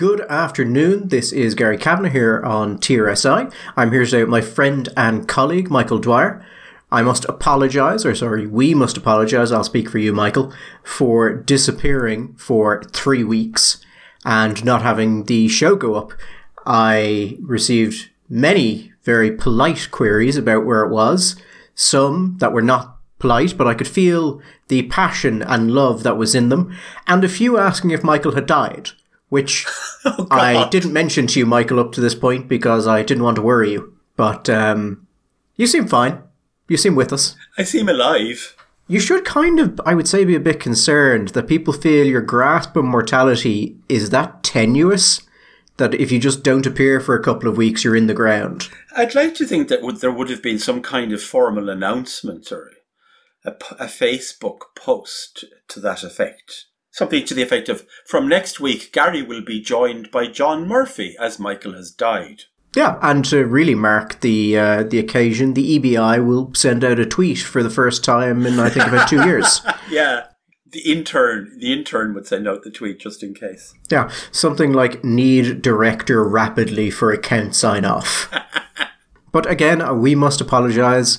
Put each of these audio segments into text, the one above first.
Good afternoon. This is Gary Kavanagh here on TRSI. I'm here today with my friend and colleague, Michael Dwyer. I must apologise, or sorry, we must apologise, I'll speak for you, Michael, for disappearing for three weeks and not having the show go up. I received many very polite queries about where it was, some that were not polite, but I could feel the passion and love that was in them, and a few asking if Michael had died which oh, I didn't mention to you, Michael, up to this point because I didn't want to worry you. But um, you seem fine. You seem with us. I seem alive. You should kind of, I would say, be a bit concerned that people feel your grasp of mortality is that tenuous that if you just don't appear for a couple of weeks, you're in the ground. I'd like to think that would, there would have been some kind of formal announcement or a, a Facebook post to that effect Something to the effect of From next week, Gary will be joined by John Murphy as Michael has died. Yeah, and to really mark the uh, the occasion, the EBI will send out a tweet for the first time in I think about two years. yeah, the intern the intern would send out the tweet just in case. Yeah, something like "Need director rapidly for account sign off." but again, we must apologise.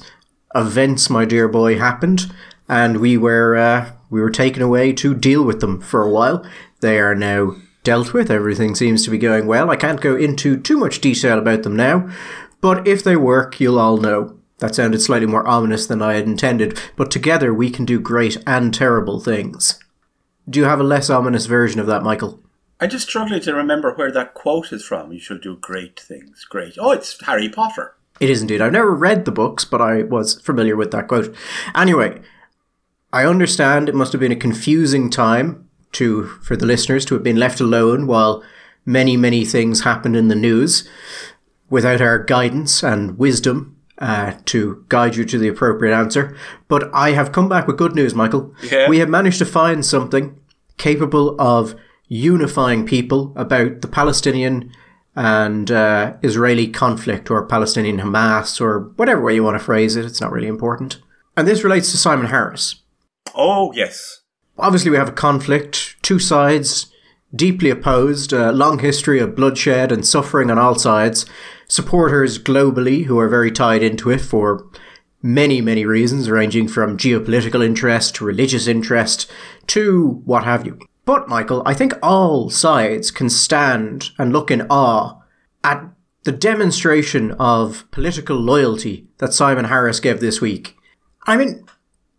Events, my dear boy, happened, and we were uh, we were taken away to deal with them for a while. They are now dealt with. Everything seems to be going well. I can't go into too much detail about them now, but if they work, you'll all know. That sounded slightly more ominous than I had intended, but together we can do great and terrible things. Do you have a less ominous version of that, Michael? I'm just struggling to remember where that quote is from. You shall do great things. Great. Oh, it's Harry Potter. It is indeed. I've never read the books, but I was familiar with that quote. Anyway, I understand it must have been a confusing time to for the listeners to have been left alone while many many things happened in the news without our guidance and wisdom uh, to guide you to the appropriate answer. But I have come back with good news, Michael. Yeah. We have managed to find something capable of unifying people about the Palestinian and uh, Israeli conflict or Palestinian Hamas or whatever way you want to phrase it. It's not really important. And this relates to Simon Harris. Oh, yes. Obviously, we have a conflict, two sides deeply opposed, a long history of bloodshed and suffering on all sides, supporters globally who are very tied into it for many, many reasons, ranging from geopolitical interest to religious interest to what have you. But, Michael, I think all sides can stand and look in awe at the demonstration of political loyalty that Simon Harris gave this week. I mean,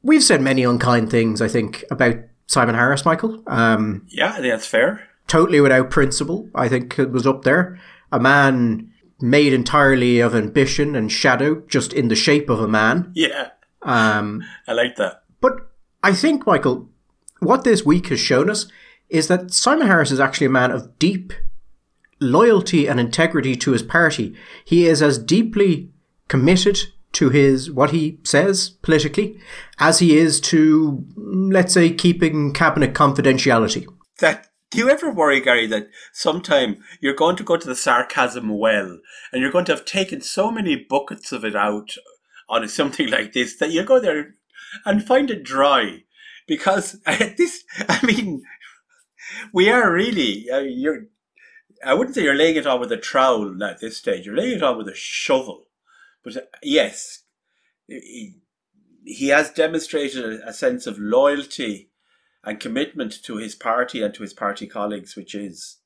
we've said many unkind things, I think, about Simon Harris, Michael. Um, yeah, I think that's fair. Totally without principle, I think it was up there. A man made entirely of ambition and shadow, just in the shape of a man. Yeah. Um, I like that. But I think, Michael, what this week has shown us is that Simon Harris is actually a man of deep loyalty and integrity to his party. He is as deeply committed to his what he says politically as he is to let's say keeping cabinet confidentiality. That do you ever worry gary that sometime you're going to go to the sarcasm well and you're going to have taken so many buckets of it out on something like this that you go there and find it dry? Because this i mean we are really uh, you're i wouldn't say you're laying it on with a trowel at this stage. You're laying it on with a shovel but uh, yes, he, he has demonstrated a sense of loyalty and commitment to his party and to his party colleagues, which is,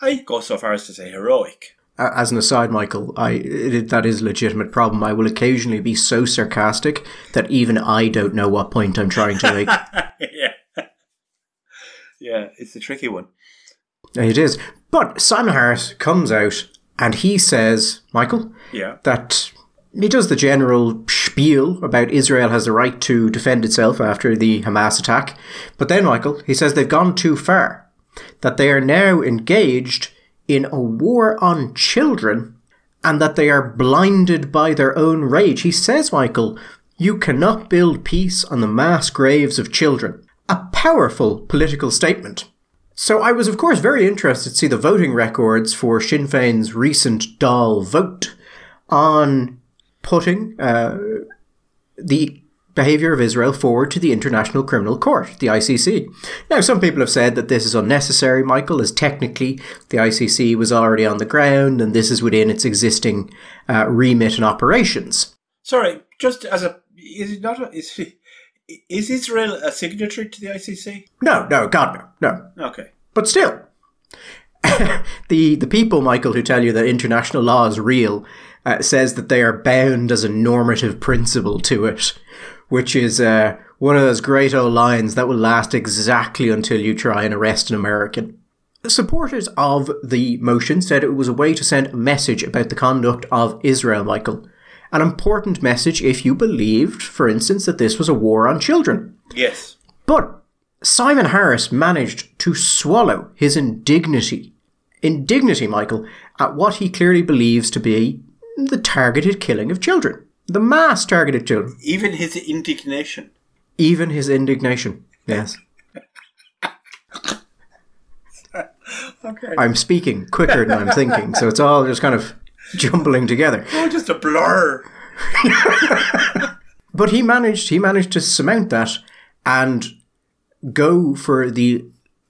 I go so far as to say, heroic. As an aside, Michael, I it, that is a legitimate problem. I will occasionally be so sarcastic that even I don't know what point I'm trying to make. yeah, yeah, it's a tricky one. It is. But Simon Harris comes out and he says, Michael, yeah, that he does the general spiel about Israel has the right to defend itself after the Hamas attack. But then, Michael, he says they've gone too far, that they are now engaged in a war on children and that they are blinded by their own rage. He says, Michael, you cannot build peace on the mass graves of children. A powerful political statement. So I was, of course, very interested to see the voting records for Sinn Féin's recent Dáil vote on putting uh, the behaviour of Israel forward to the International Criminal Court, the ICC. Now, some people have said that this is unnecessary, Michael, as technically the ICC was already on the ground and this is within its existing uh, remit and operations. Sorry, just as a is it not a, is is Israel a signatory to the ICC? No, no, God no, no. Okay, but still, the the people, Michael, who tell you that international law is real, uh, says that they are bound as a normative principle to it, which is uh, one of those great old lines that will last exactly until you try and arrest an American. Supporters of the motion said it was a way to send a message about the conduct of Israel, Michael. An important message if you believed, for instance, that this was a war on children. Yes. But Simon Harris managed to swallow his indignity indignity, Michael, at what he clearly believes to be the targeted killing of children. The mass targeted children. Even his indignation. Even his indignation, yes. okay. I'm speaking quicker than I'm thinking, so it's all just kind of jumbling together. Oh, just a blur. but he managed he managed to surmount that and go for the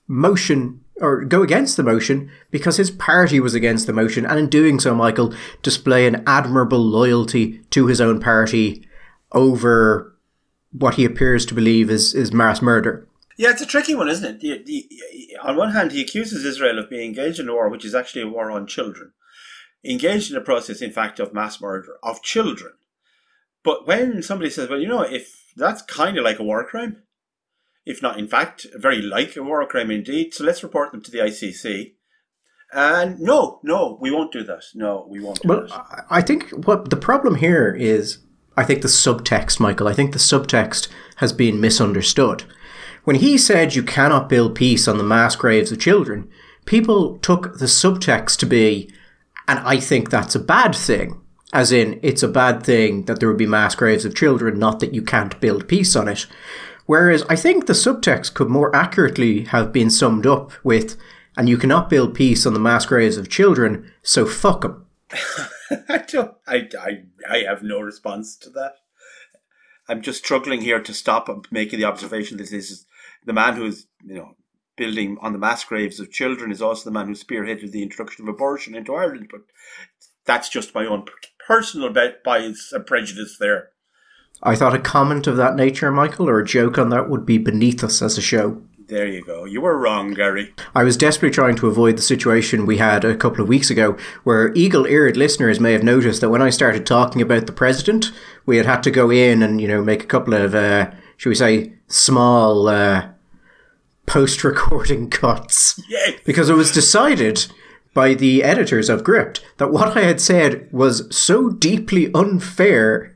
motion or go against the motion because his party was against the motion, and in doing so, Michael display an admirable loyalty to his own party over what he appears to believe is is mass murder. Yeah, it's a tricky one, isn't it? on one hand, he accuses Israel of being engaged in a war, which is actually a war on children, engaged in a process, in fact, of mass murder of children. But when somebody says, "Well, you know, if that's kind of like a war crime," if not in fact very like a war crime indeed. So let's report them to the ICC. And no, no, we won't do that. No, we won't. well, that. I think what the problem here is, I think the subtext, Michael. I think the subtext has been misunderstood. When he said you cannot build peace on the mass graves of children, people took the subtext to be, and I think that's a bad thing. As in, it's a bad thing that there would be mass graves of children, not that you can't build peace on it. Whereas I think the subtext could more accurately have been summed up with, and you cannot build peace on the mass graves of children, so fuck them. I don't, I, I, I have no response to that. I'm just struggling here to stop making the observation that this is the man who's, you know, building on the mass graves of children is also the man who spearheaded the introduction of abortion into Ireland. But that's just my own personal bias and prejudice there. I thought a comment of that nature, Michael, or a joke on that would be beneath us as a show. There you go. You were wrong, Gary. I was desperately trying to avoid the situation we had a couple of weeks ago, where eagle eared listeners may have noticed that when I started talking about the president, we had had to go in and, you know, make a couple of, uh, should we say, small uh, post recording cuts. Yes. Because it was decided by the editors of Gript that what I had said was so deeply unfair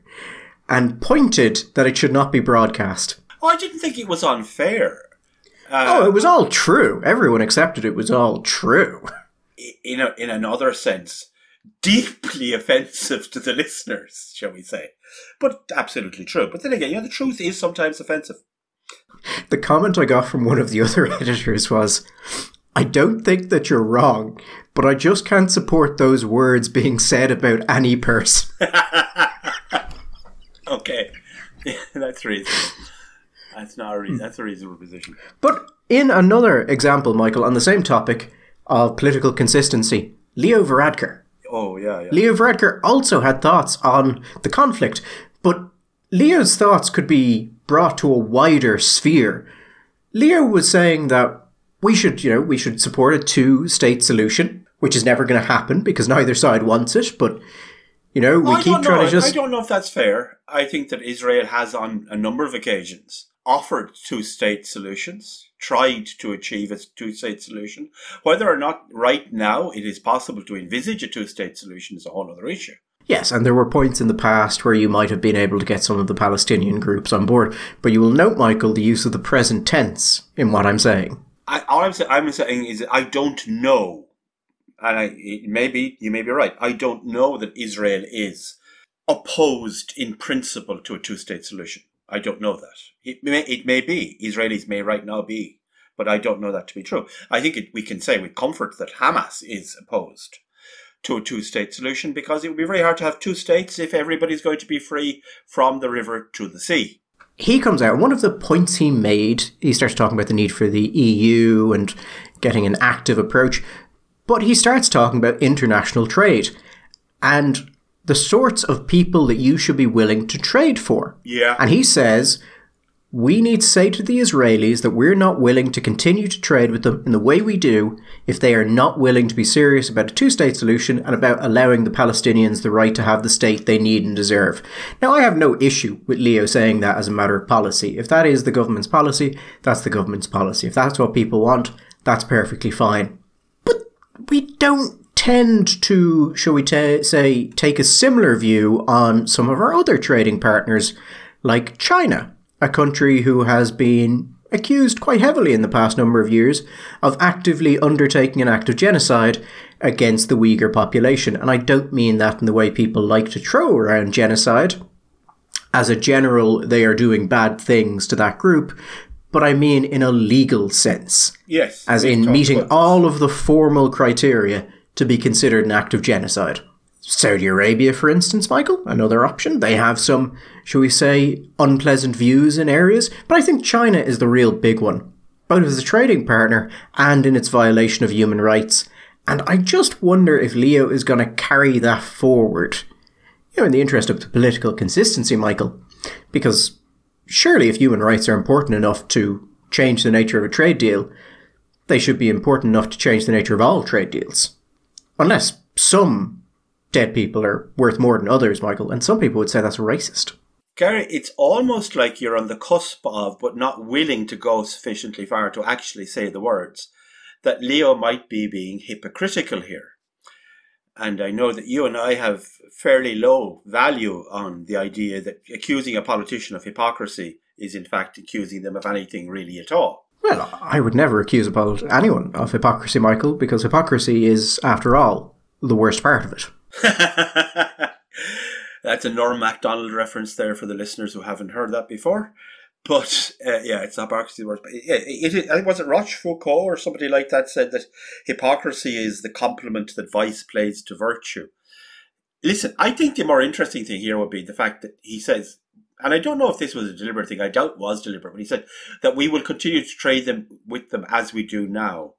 and pointed that it should not be broadcast. Oh, I didn't think it was unfair. Uh, oh, it was all true. Everyone accepted it was all true. In a, in another sense, deeply offensive to the listeners, shall we say? But absolutely true. But then again, you know, the truth is sometimes offensive. The comment I got from one of the other editors was, "I don't think that you're wrong, but I just can't support those words being said about any person." okay, that's reasonable. That's not a re- hmm. that's a reasonable position. But in another example, Michael, on the same topic of political consistency, Leo Varadkar. Oh yeah, yeah. Leo Varadkar also had thoughts on the conflict, but Leo's thoughts could be brought to a wider sphere. Leo was saying that we should, you know, we should support a two-state solution, which is never going to happen because neither side wants it. But you know, we I keep trying know. to just. I don't know if that's fair. I think that Israel has, on a number of occasions, offered two state solutions, tried to achieve a two state solution. Whether or not right now it is possible to envisage a two state solution is a whole other issue. Yes, and there were points in the past where you might have been able to get some of the Palestinian groups on board, but you will note, Michael, the use of the present tense in what I'm saying. I, all I'm, say, I'm saying is I don't know and I, maybe you may be right. I don't know that Israel is opposed in principle to a two-state solution. I don't know that. It may, it may be. Israelis may right now be, but I don't know that to be true. I think it, we can say with comfort that Hamas is opposed to a two-state solution because it would be very hard to have two states if everybody's going to be free from the river to the sea. he comes out. One of the points he made, he starts talking about the need for the EU and getting an active approach, but he starts talking about international trade and the sorts of people that you should be willing to trade for. Yeah. And he says, we need to say to the Israelis that we're not willing to continue to trade with them in the way we do if they are not willing to be serious about a two state solution and about allowing the Palestinians the right to have the state they need and deserve. Now, I have no issue with Leo saying that as a matter of policy. If that is the government's policy, that's the government's policy. If that's what people want, that's perfectly fine. We don't tend to, shall we t- say, take a similar view on some of our other trading partners, like China a country who has been accused quite heavily in the past number of years of actively undertaking an act of genocide against the Uyghur population. And I don't mean that in the way people like to throw around genocide. As a general, they are doing bad things to that group, but I mean in a legal sense. Yes. As in meeting all of the formal criteria to be considered an act of genocide. Saudi Arabia, for instance, Michael, another option. They have some, shall we say, unpleasant views in areas, but I think China is the real big one, both as a trading partner and in its violation of human rights. And I just wonder if Leo is going to carry that forward. You know, in the interest of the political consistency, Michael. Because surely if human rights are important enough to change the nature of a trade deal, they should be important enough to change the nature of all trade deals. Unless some dead people are worth more than others, Michael, and some people would say that's racist. Gary, it's almost like you're on the cusp of, but not willing to go sufficiently far to actually say the words, that Leo might be being hypocritical here. And I know that you and I have fairly low value on the idea that accusing a politician of hypocrisy is in fact accusing them of anything really at all. Well, I would never accuse about anyone of hypocrisy, Michael, because hypocrisy is, after all, the worst part of it. That's a Norm Macdonald reference there for the listeners who haven't heard that before. But uh, yeah, it's hypocrisy worse. But yeah, it, it, I think was it Rochefoucauld or somebody like that said that hypocrisy is the compliment that vice plays to virtue. Listen, I think the more interesting thing here would be the fact that he says, and I don't know if this was a deliberate thing. I doubt it was deliberate, but he said that we will continue to trade them with them as we do now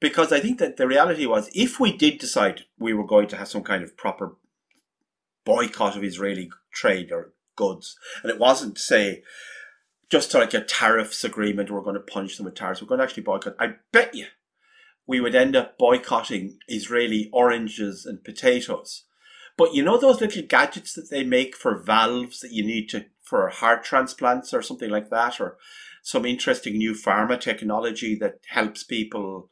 because I think that the reality was if we did decide we were going to have some kind of proper boycott of Israeli trade or goods, and it wasn't say just to like a tariffs agreement, we're going to punish them with tariffs, we're going to actually boycott. I bet you we would end up boycotting Israeli oranges and potatoes. But you know those little gadgets that they make for valves that you need to for heart transplants or something like that, or some interesting new pharma technology that helps people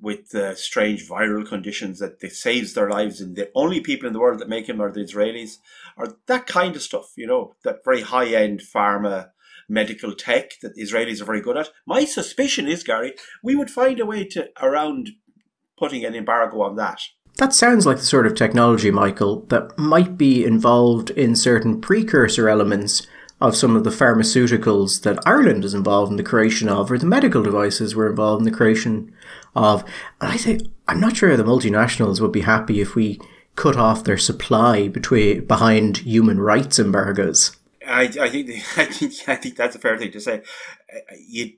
with strange viral conditions that they saves their lives and the only people in the world that make them are the Israelis or that kind of stuff, you know, that very high end pharma medical tech that Israelis are very good at. My suspicion is, Gary, we would find a way to around putting an embargo on that. That sounds like the sort of technology, Michael, that might be involved in certain precursor elements of some of the pharmaceuticals that Ireland is involved in the creation of, or the medical devices were involved in the creation of. And I think I'm not sure the multinationals would be happy if we cut off their supply between behind human rights embargoes. I, I think I think I think that's a fair thing to say. You,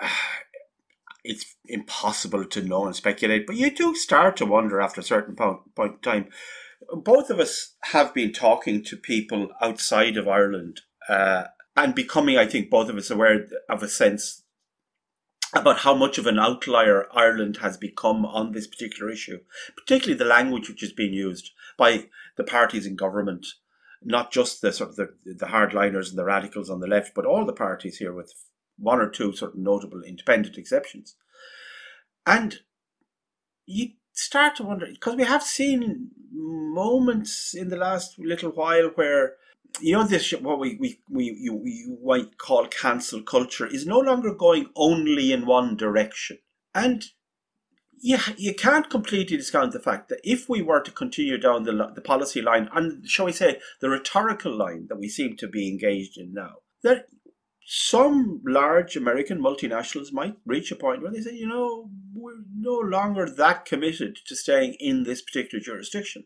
it's impossible to know and speculate, but you do start to wonder after a certain point, point in time both of us have been talking to people outside of Ireland uh, and becoming, I think, both of us aware of a sense about how much of an outlier Ireland has become on this particular issue, particularly the language which is being used by the parties in government, not just the sort of the, the hardliners and the radicals on the left, but all the parties here, with one or two sort of notable independent exceptions. And you start to wonder because we have seen moments in the last little while where you know this what we we we you, you might call cancel culture is no longer going only in one direction and you, you can't completely discount the fact that if we were to continue down the, the policy line and shall we say the rhetorical line that we seem to be engaged in now that some large American multinationals might reach a point where they say, you know, we're no longer that committed to staying in this particular jurisdiction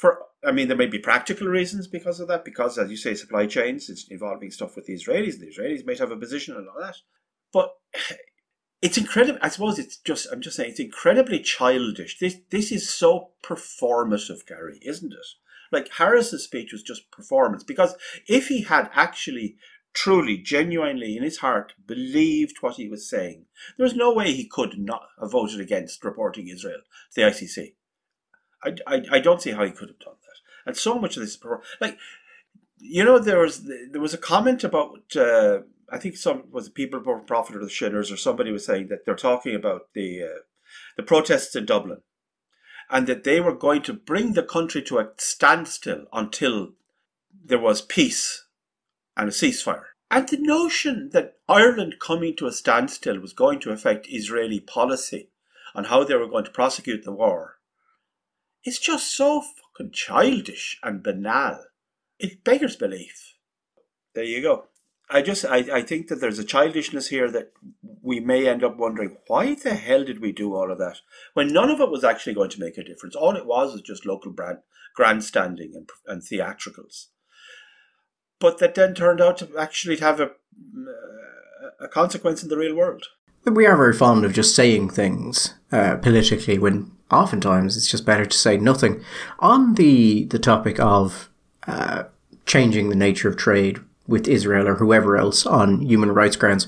for I mean, there may be practical reasons because of that, because, as you say, supply chains is involving stuff with the Israelis. The Israelis might have a position and all that. But it's incredible. I suppose it's just, I'm just saying, it's incredibly childish. This, this is so performative, Gary, isn't it? Like Harris's speech was just performance because if he had actually truly, genuinely, in his heart, believed what he was saying, there was no way he could not have voted against reporting Israel to the ICC. I, I, I don't see how he could have done that. And so much of this, like, you know, there was there was a comment about uh, I think some was the People for Profit or the Shinners or somebody was saying that they're talking about the uh, the protests in Dublin, and that they were going to bring the country to a standstill until there was peace and a ceasefire. And the notion that Ireland coming to a standstill was going to affect Israeli policy on how they were going to prosecute the war is just so fucking childish and banal. It beggars belief. There you go. I just I, I think that there's a childishness here that we may end up wondering why the hell did we do all of that when none of it was actually going to make a difference. All it was was just local brand grandstanding and, and theatricals but that then turned out to actually have a, a consequence in the real world. We are very fond of just saying things uh, politically when oftentimes it's just better to say nothing. On the, the topic of uh, changing the nature of trade with Israel or whoever else on human rights grounds,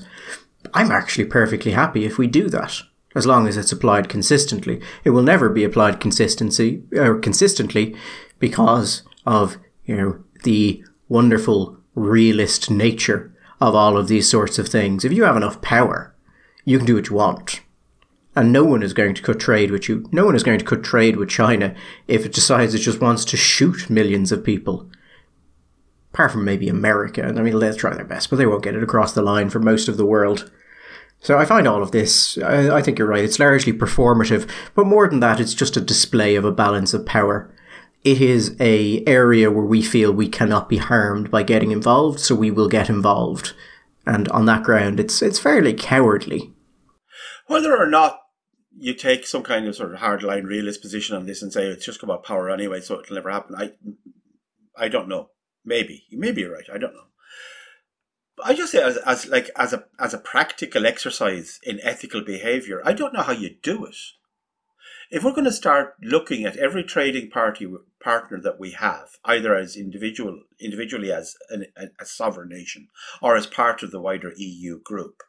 I'm actually perfectly happy if we do that, as long as it's applied consistently. It will never be applied consistency or consistently because of you know the wonderful realist nature of all of these sorts of things. If you have enough power, you can do what you want. And no one is going to cut trade with you. No one is going to cut trade with China if it decides it just wants to shoot millions of people. Apart from maybe America. I mean, they'll try their best, but they won't get it across the line for most of the world. So I find all of this, I, I think you're right, it's largely performative, but more than that, it's just a display of a balance of power it is a area where we feel we cannot be harmed by getting involved, so we will get involved. And on that ground, it's it's fairly cowardly. Whether or not you take some kind of sort of hardline realist position on this and say it's just about power anyway, so it'll never happen. I I don't know. Maybe you may be right. I don't know. I just say as, as like as a as a practical exercise in ethical behavior, I don't know how you do it if we're going to start looking at every trading party partner that we have, either as individual, individually as an, a sovereign nation, or as part of the wider EU group,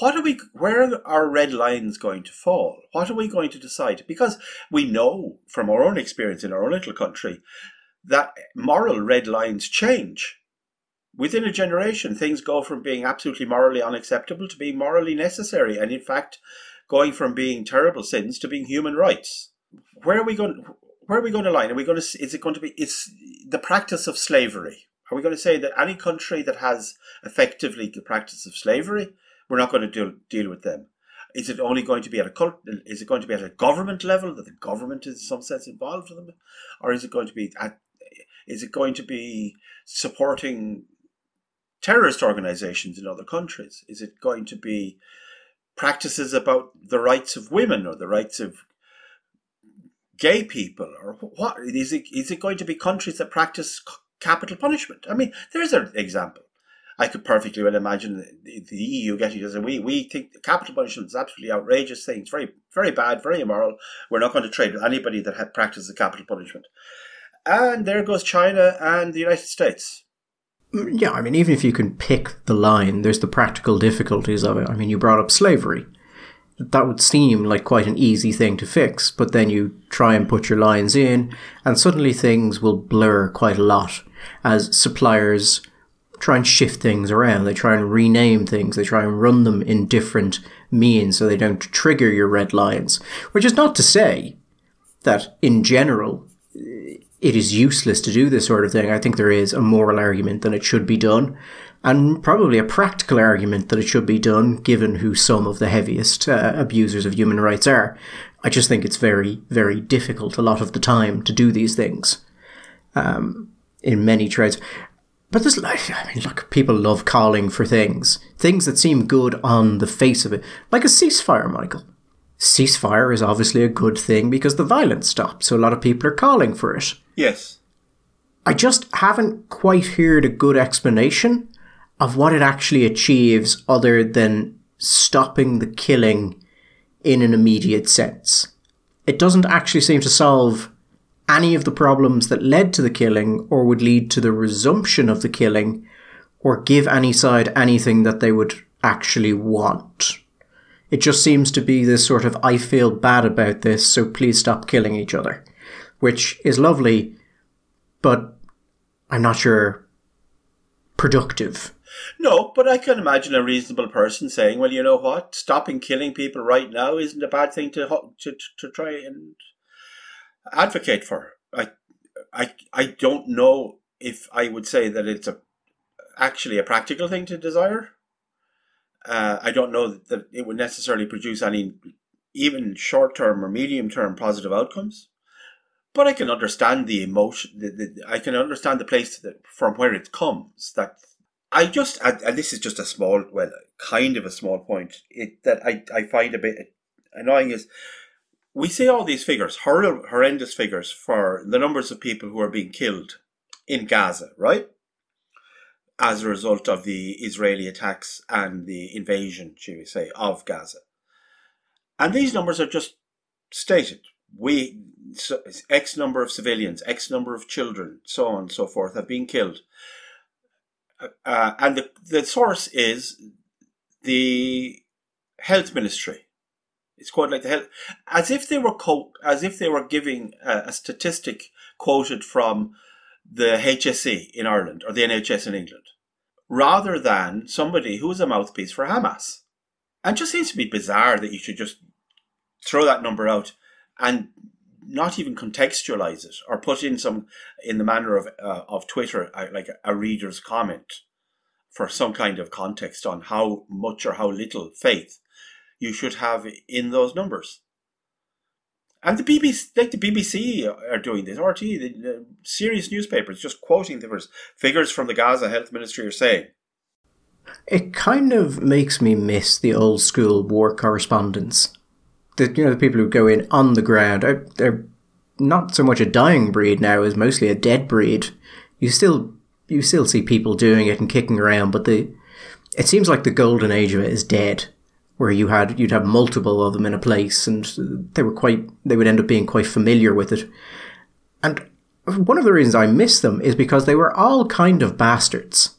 what are we? Where are our red lines going to fall? What are we going to decide? Because we know from our own experience in our own little country that moral red lines change. Within a generation, things go from being absolutely morally unacceptable to being morally necessary, and in fact, going from being terrible sins to being human rights. Where are we going? Where are we going to line? Are we going to? Is it going to be? It's the practice of slavery. Are we going to say that any country that has effectively the practice of slavery, we're not going to deal, deal with them? Is it only going to be at a cult? Is it going to be at a government level that the government is in some sense involved in them, or is it going to be at? Is it going to be supporting terrorist organizations in other countries? Is it going to be practices about the rights of women or the rights of gay people? Or what is it is it going to be countries that practice capital punishment? I mean there's an example. I could perfectly well imagine the, eu getting say we we think capital punishment is absolutely outrageous thing. It's very very bad very immoral. We're not going to trade with anybody that had practiced capital punishment and there goes china and the united states mm, yeah, I mean, even if you can pick the line, there's the practical difficulties of it. I mean, you brought up slavery. That would seem like quite an easy thing to fix, but then you try and put your lines in, and suddenly things will blur quite a lot as suppliers try and shift things around. They try and rename things. They try and run them in different means so they don't trigger your red lines. Which is not to say that in general it is useless to do this sort of thing. I think there is a moral argument that it should be done, and probably a practical argument that it should be done, given who some of the heaviest uh, abusers of human rights are. I just think it's very, very difficult a lot of the time to do these things um, in many trades. But there's like, I mean, look, people love calling for things, things that seem good on the face of it, like a ceasefire, Michael ceasefire is obviously a good thing because the violence stops. So a lot of people are calling for it. Yes. I just haven't quite heard a good explanation of what it actually achieves other than stopping the killing in an immediate sense. It doesn't actually seem to solve any of the problems that led to the killing or would lead to the resumption of the killing or give any side anything that they would actually want. It just seems to be this sort of I feel bad about this, so please stop killing each other, which is lovely, but I'm not sure productive. No, but I can imagine a reasonable person saying, "Well, you know what? Stopping killing people right now isn't a bad thing to to to try and advocate for." I I I don't know if I would say that it's a actually a practical thing to desire. Uh, I don't know that it would necessarily produce any even short term or medium term positive outcomes. But I can understand the emotion. The, the, I can understand the place that, from where it comes. That I just, and this is just a small, well, kind of a small point it, that I, I find a bit annoying is we see all these figures, hor- horrendous figures for the numbers of people who are being killed in Gaza, right? As a result of the Israeli attacks and the invasion, shall we say, of Gaza. And these numbers are just stated. We, so, X number of civilians, X number of children, so on and so forth, have been killed uh, and the, the source is the health ministry. It's quite like the health, as if they were co- as if they were giving a, a statistic quoted from the HSE in Ireland or the NHS in England, rather than somebody who is a mouthpiece for Hamas. And just seems to be bizarre that you should just throw that number out and not even contextualize it or put in some in the manner of uh, of Twitter uh, like a reader's comment for some kind of context on how much or how little faith you should have in those numbers. And the BBC, like the BBC, are doing this. RT, the, serious newspapers, just quoting the figures from the Gaza Health Ministry are saying. It kind of makes me miss the old school war correspondents the you know the people who go in on the ground are they're not so much a dying breed now as mostly a dead breed. You still you still see people doing it and kicking around, but the it seems like the golden age of it is dead, where you had you'd have multiple of them in a place, and they were quite they would end up being quite familiar with it. And one of the reasons I miss them is because they were all kind of bastards.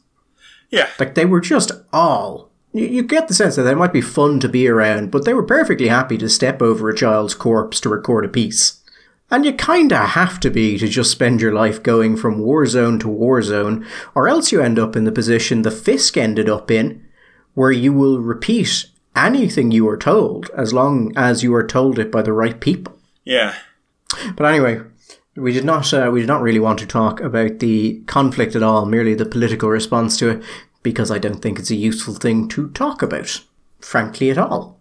Yeah, like they were just all you, you get the sense that they might be fun to be around, but they were perfectly happy to step over a child's corpse to record a piece. And you kinda have to be to just spend your life going from war zone to war zone, or else you end up in the position the Fisk ended up in, where you will repeat anything you were told as long as you were told it by the right people. Yeah. But anyway, we did not uh, we did not really want to talk about the conflict at all, merely the political response to it because I don't think it's a useful thing to talk about, frankly, at all.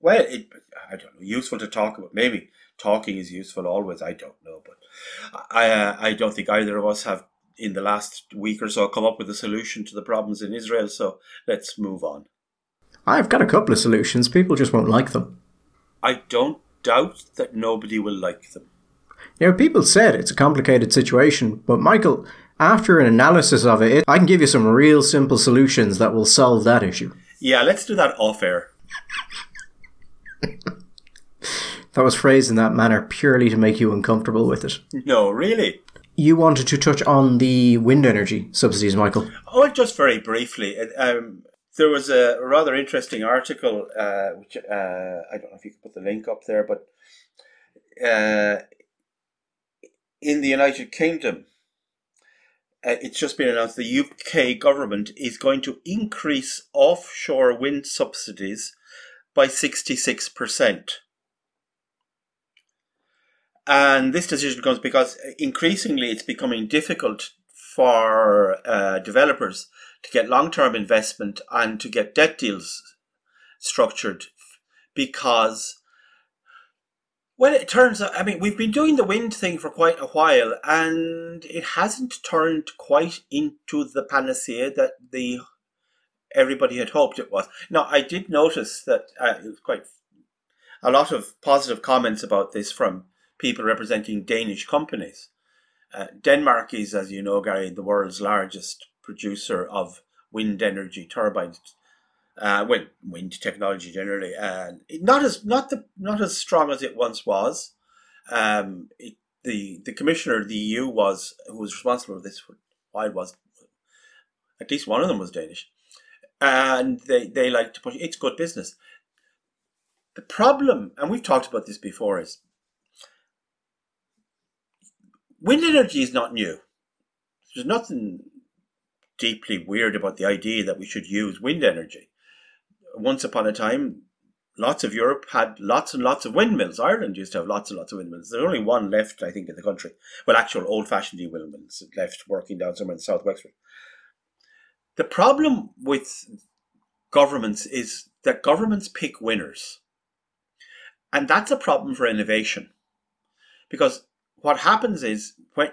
Well, it, I don't know, useful to talk about. Maybe talking is useful always. I don't know, but I uh, I don't think either of us have in the last week or so come up with a solution to the problems in Israel. So let's move on. I've got a couple of solutions. People just won't like them. I don't doubt that nobody will like them. You know, people said it's a complicated situation, but Michael, after an analysis of it, I can give you some real simple solutions that will solve that issue. Yeah, let's do that off air. that was phrased in that manner purely to make you uncomfortable with it. No, really. You wanted to touch on the wind energy subsidies, Michael. Oh, just very briefly. Um, there was a rather interesting article, uh, which uh, I don't know if you can put the link up there, but uh, in the United Kingdom, uh, it's just been announced the UK government is going to increase offshore wind subsidies by 66%. And this decision comes because increasingly it's becoming difficult for uh, developers to get long term investment and to get debt deals structured because well, it turns out, I mean, we've been doing the wind thing for quite a while, and it hasn't turned quite into the panacea that the everybody had hoped it was. Now, I did notice that uh, it was quite a lot of positive comments about this from people representing Danish companies, Uh, Denmark is, as you know, Gary, the world's largest producer of wind energy turbines. Uh, wind, wind technology generally, and not as not the not as strong as it once was. Um, it, the the commissioner of the EU was who was responsible for this why was at least one of them was Danish, and they they like to push it's good business. The problem, and we've talked about this before, is wind energy is not new. There's nothing deeply weird about the idea that we should use wind energy. Once upon a time, lots of Europe had lots and lots of windmills. Ireland used to have lots and lots of windmills. There's only one left, I think, in the country. Well, actual old fashioned windmills left working down somewhere in South Wexford. The problem with governments is that governments pick winners. And that's a problem for innovation. Because what happens is when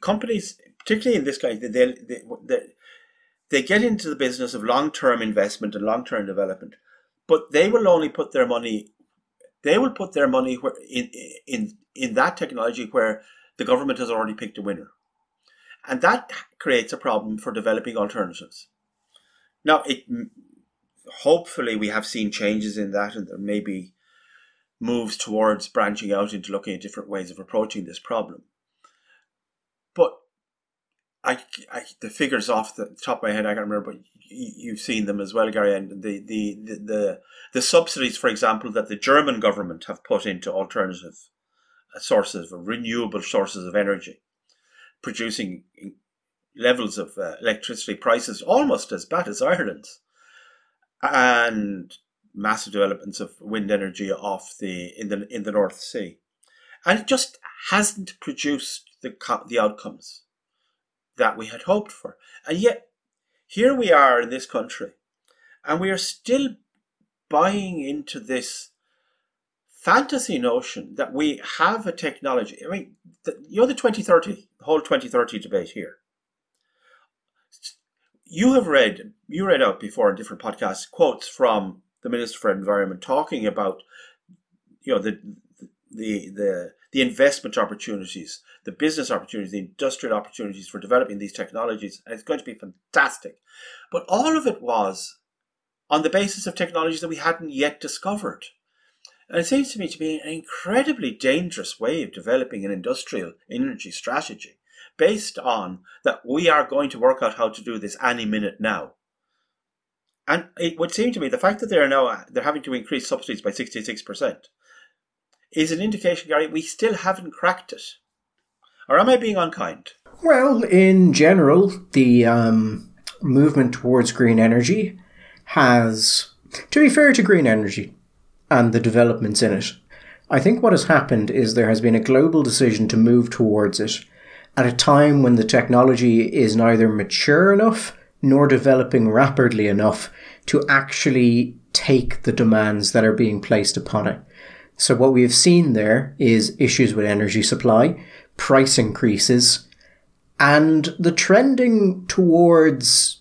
companies, particularly in this case, they, they, they, they get into the business of long term investment and long term development but they will only put their money they will put their money in in in that technology where the government has already picked a winner. And that creates a problem for developing alternatives. Now it hopefully we have seen changes in that and there may be moves towards branching out into looking at different ways of approaching this problem. But I, I the figures off the top of my head I can't remember, but you've seen them as well, Gary. And the, the, the, the, the subsidies, for example, that the German government have put into alternative uh, sources of renewable sources of energy, producing levels of uh, electricity prices almost as bad as Ireland's, and massive developments of wind energy off the in the in the North Sea, and it just hasn't produced the the outcomes that we had hoped for. And yet, here we are in this country, and we are still buying into this fantasy notion that we have a technology. I mean, the, you know, the 2030, the whole 2030 debate here. You have read, you read out before in different podcasts quotes from the Minister for Environment talking about, you know, the the the the investment opportunities, the business opportunities, the industrial opportunities for developing these technologies. And it's going to be fantastic. But all of it was on the basis of technologies that we hadn't yet discovered. And it seems to me to be an incredibly dangerous way of developing an industrial energy strategy based on that we are going to work out how to do this any minute now. And it would seem to me the fact that they're now they're having to increase subsidies by 66% is an indication, Gary, we still haven't cracked it. Or am I being unkind? Well, in general, the um, movement towards green energy has, to be fair to green energy and the developments in it, I think what has happened is there has been a global decision to move towards it at a time when the technology is neither mature enough nor developing rapidly enough to actually take the demands that are being placed upon it. So what we have seen there is issues with energy supply, price increases, and the trending towards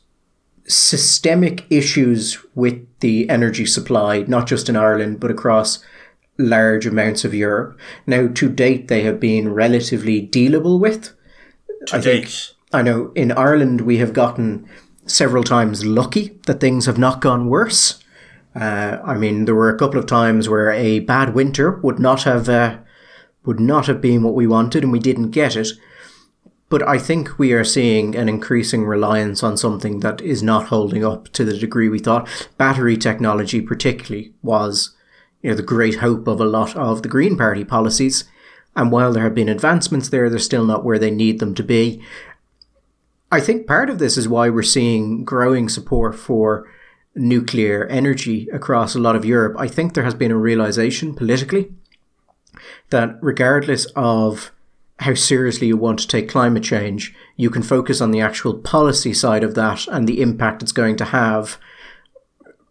systemic issues with the energy supply, not just in Ireland, but across large amounts of Europe. Now, to date, they have been relatively dealable with. To I date. think, I know in Ireland we have gotten several times lucky that things have not gone worse. Uh, I mean, there were a couple of times where a bad winter would not have uh, would not have been what we wanted, and we didn't get it. But I think we are seeing an increasing reliance on something that is not holding up to the degree we thought. Battery technology, particularly, was you know the great hope of a lot of the Green Party policies. And while there have been advancements there, they're still not where they need them to be. I think part of this is why we're seeing growing support for nuclear energy across a lot of Europe, I think there has been a realization politically that regardless of how seriously you want to take climate change, you can focus on the actual policy side of that and the impact it's going to have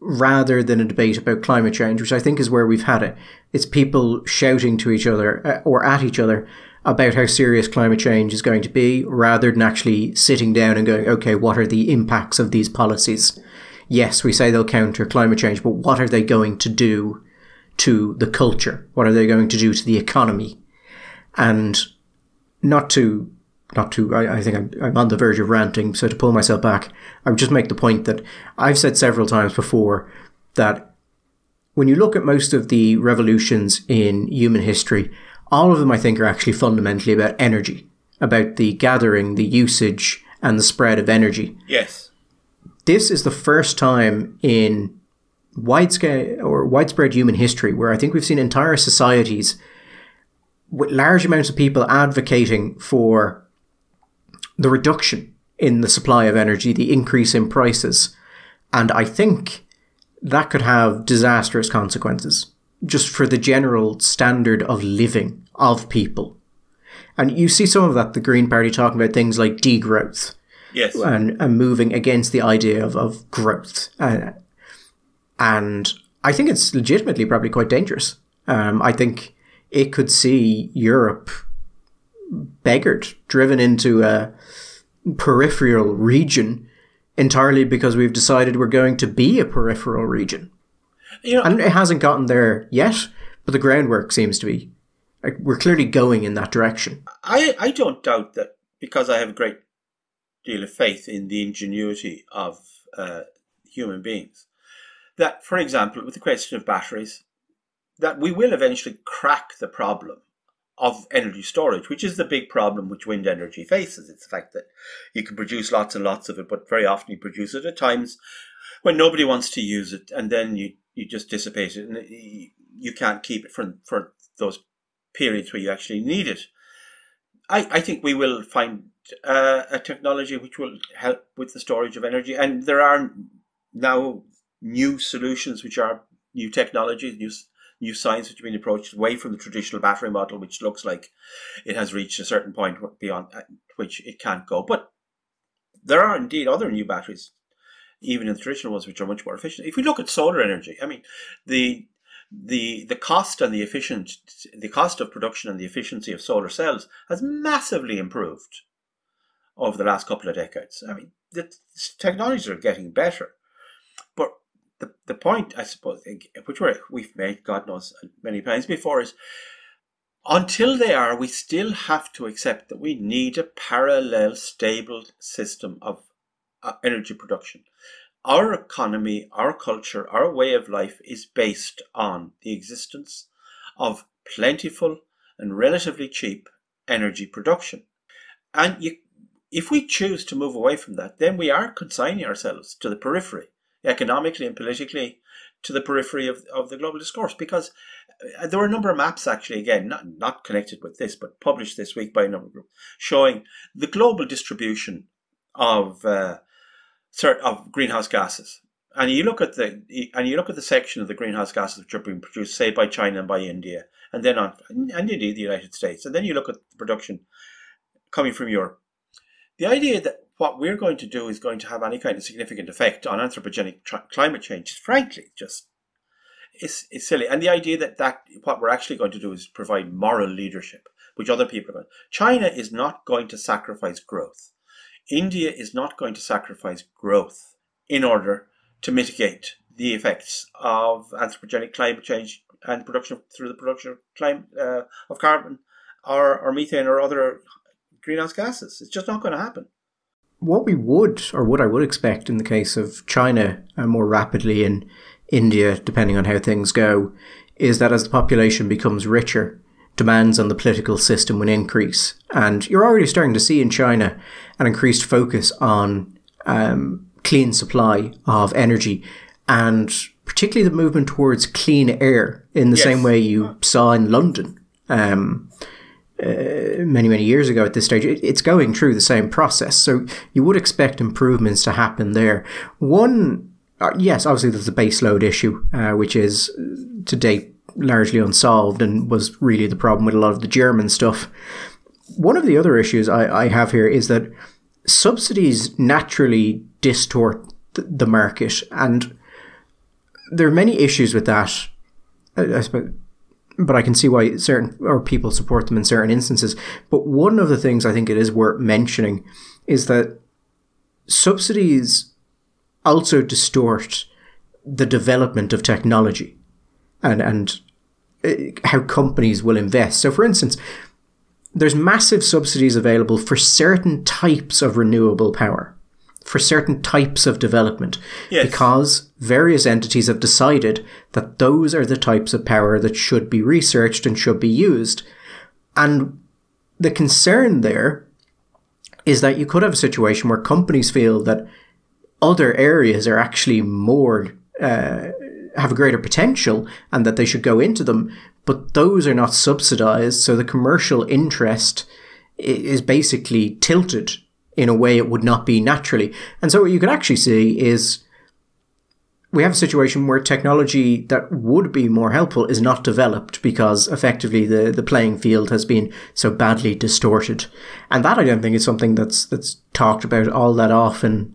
rather than a debate about climate change, which I think is where we've had it. It's people shouting to each other uh, or at each other about how serious climate change is going to be rather than actually sitting down and going, okay, what are the impacts of these policies? Yes, we say they'll counter climate change, but what are they going to do to the culture? What are they going to do to the economy? And not to not to, I, I think I'm, I'm on the verge of ranting, so to pull myself back, I would just make the point that I've said several times before that when you look at most of the revolutions in human history, all of them I think are actually fundamentally about energy, about the gathering, the usage, and the spread of energy. Yes. This is the first time in widescale or widespread human history where I think we've seen entire societies with large amounts of people advocating for the reduction in the supply of energy, the increase in prices. And I think that could have disastrous consequences just for the general standard of living of people. And you see some of that, the Green Party talking about things like degrowth. Yes. And, and moving against the idea of, of growth. Uh, and I think it's legitimately probably quite dangerous. Um, I think it could see Europe beggared, driven into a peripheral region entirely because we've decided we're going to be a peripheral region. You know, and it hasn't gotten there yet, but the groundwork seems to be like we're clearly going in that direction. I, I don't doubt that because I have a great deal of faith in the ingenuity of uh, human beings. That, for example, with the question of batteries, that we will eventually crack the problem of energy storage, which is the big problem which wind energy faces. It's the fact that you can produce lots and lots of it, but very often you produce it at times when nobody wants to use it, and then you, you just dissipate it, and you can't keep it for, for those periods where you actually need it. I, I think we will find uh, a technology which will help with the storage of energy, and there are now new solutions which are new technologies, new new science which have been approached away from the traditional battery model, which looks like it has reached a certain point beyond uh, which it can't go. But there are indeed other new batteries, even in the traditional ones, which are much more efficient. If we look at solar energy, I mean, the the the cost and the efficient the cost of production and the efficiency of solar cells has massively improved over the last couple of decades. I mean, the technologies are getting better, but the, the point, I suppose, which we we've made, God knows, many times before, is until they are, we still have to accept that we need a parallel, stable system of uh, energy production. Our economy, our culture, our way of life is based on the existence of plentiful and relatively cheap energy production. And you, if we choose to move away from that, then we are consigning ourselves to the periphery economically and politically to the periphery of, of the global discourse. Because uh, there were a number of maps actually again not, not connected with this but published this week by a number of groups showing the global distribution of uh, of greenhouse gases. And you look at the and you look at the section of the greenhouse gases which are being produced say by China and by India and then on and indeed the United States and then you look at the production coming from Europe the idea that what we're going to do is going to have any kind of significant effect on anthropogenic climate change is frankly just it's, it's silly. And the idea that, that what we're actually going to do is provide moral leadership, which other people are going China is not going to sacrifice growth. India is not going to sacrifice growth in order to mitigate the effects of anthropogenic climate change and production through the production of climate uh, of carbon or, or methane or other greenhouse gases. It's just not going to happen what we would, or what I would expect in the case of China uh, more rapidly in India, depending on how things go, is that as the population becomes richer, demands on the political system will increase. And you're already starting to see in China an increased focus on um, clean supply of energy and particularly the movement towards clean air in the yes. same way you saw in London. Um, uh, many many years ago at this stage it, it's going through the same process. So you would expect improvements to happen there. One uh, yes obviously there's a base load issue uh, which is to date largely unsolved and was really the problem with a lot of the german stuff. One of the other issues I, I have here is that subsidies naturally distort the market. And there are many issues with that. I suppose but I can see why certain or people support them in certain instances. But one of the things I think it is worth mentioning is that subsidies also distort the development of technology and and uh, how companies will invest. So, for instance, there's massive subsidies available for certain types of renewable power, for certain types of development, Yes. because various entities have decided that those are the types of power that should be researched and should be used. And the concern there is that you could have a situation where companies feel that other areas are actually more uh, have a greater potential and that they should go into them, but those are not subsidized, so the commercial interest is basically tilted in a way it would not be naturally. And so what you could actually see is we have a situation where technology that would be more helpful is not developed because effectively the, the playing field has been so badly distorted. And that I don't think is something that's that's talked about all that often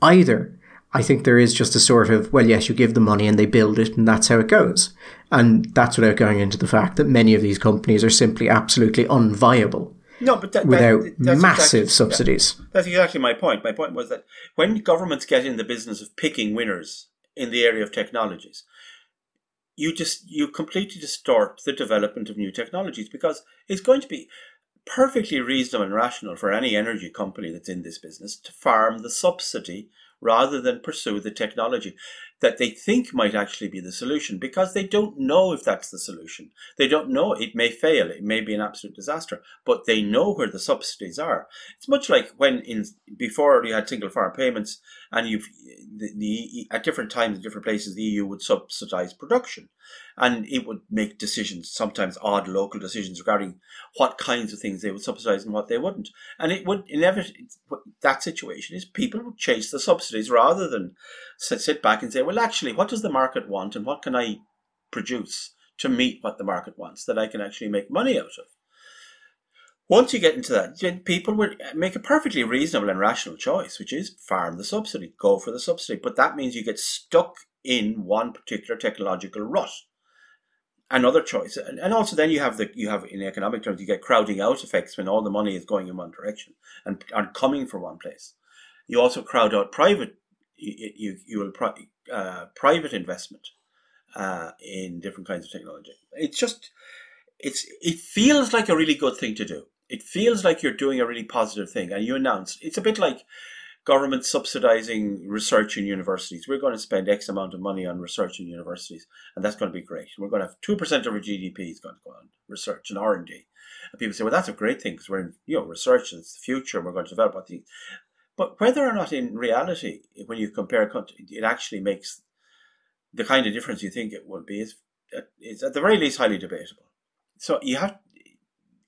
either. I think there is just a sort of, well, yes, you give the money and they build it and that's how it goes. And that's without going into the fact that many of these companies are simply absolutely unviable No, but that, that- without that's massive exactly- subsidies. That's exactly my point. My point was that when governments get in the business of picking winners in the area of technologies, you just you completely distort the development of new technologies because it's going to be perfectly reasonable and rational for any energy company that's in this business to farm the subsidy rather than pursue the technology that they think might actually be the solution because they don't know if that's the solution. They don't know it may fail, it may be an absolute disaster, but they know where the subsidies are. It's much like when in before you had single farm payments and you've the, the at different times different places the EU would subsidize production and it would make decisions, sometimes odd local decisions regarding what kinds of things they would subsidize and what they wouldn't. And it would inevitably, that situation is people would chase the subsidies rather than sit, sit back and say, well, actually, what does the market want and what can I produce to meet what the market wants that I can actually make money out of? Once you get into that, people would make a perfectly reasonable and rational choice, which is farm the subsidy, go for the subsidy. But that means you get stuck in one particular technological rut. Another choice and, also then you have the you have in economic terms you get crowding out effects when all the money is going in one direction and and coming from one place. You also crowd out private you you, you will uh, private investment uh, in different kinds of technology. It's just it's it feels like a really good thing to do it feels like you're doing a really positive thing and you announce it's a bit like government subsidizing research in universities. We're going to spend X amount of money on research in universities, and that's going to be great. We're going to have two percent of our GDP is going to go on research and R and D. And people say, well, that's a great thing because we're in you know research and it's the future. and We're going to develop the but whether or not in reality, when you compare it actually makes the kind of difference you think it will be is uh, is at the very least highly debatable. So you have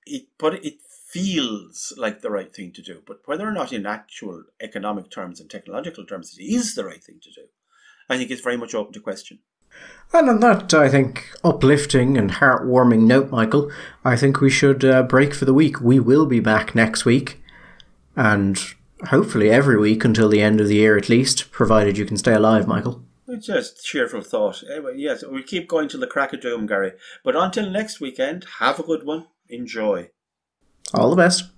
it, but it feels like the right thing to do. But whether or not in actual economic terms and technological terms it is the right thing to do, I think is very much open to question. And on that, I think, uplifting and heartwarming note, Michael, I think we should uh, break for the week. We will be back next week, and hopefully every week until the end of the year at least, provided you can stay alive, Michael. It's just cheerful thought. Anyway, yes, we'll keep going till the crack of doom, Gary. But until next weekend, have a good one. Enjoy. All the best.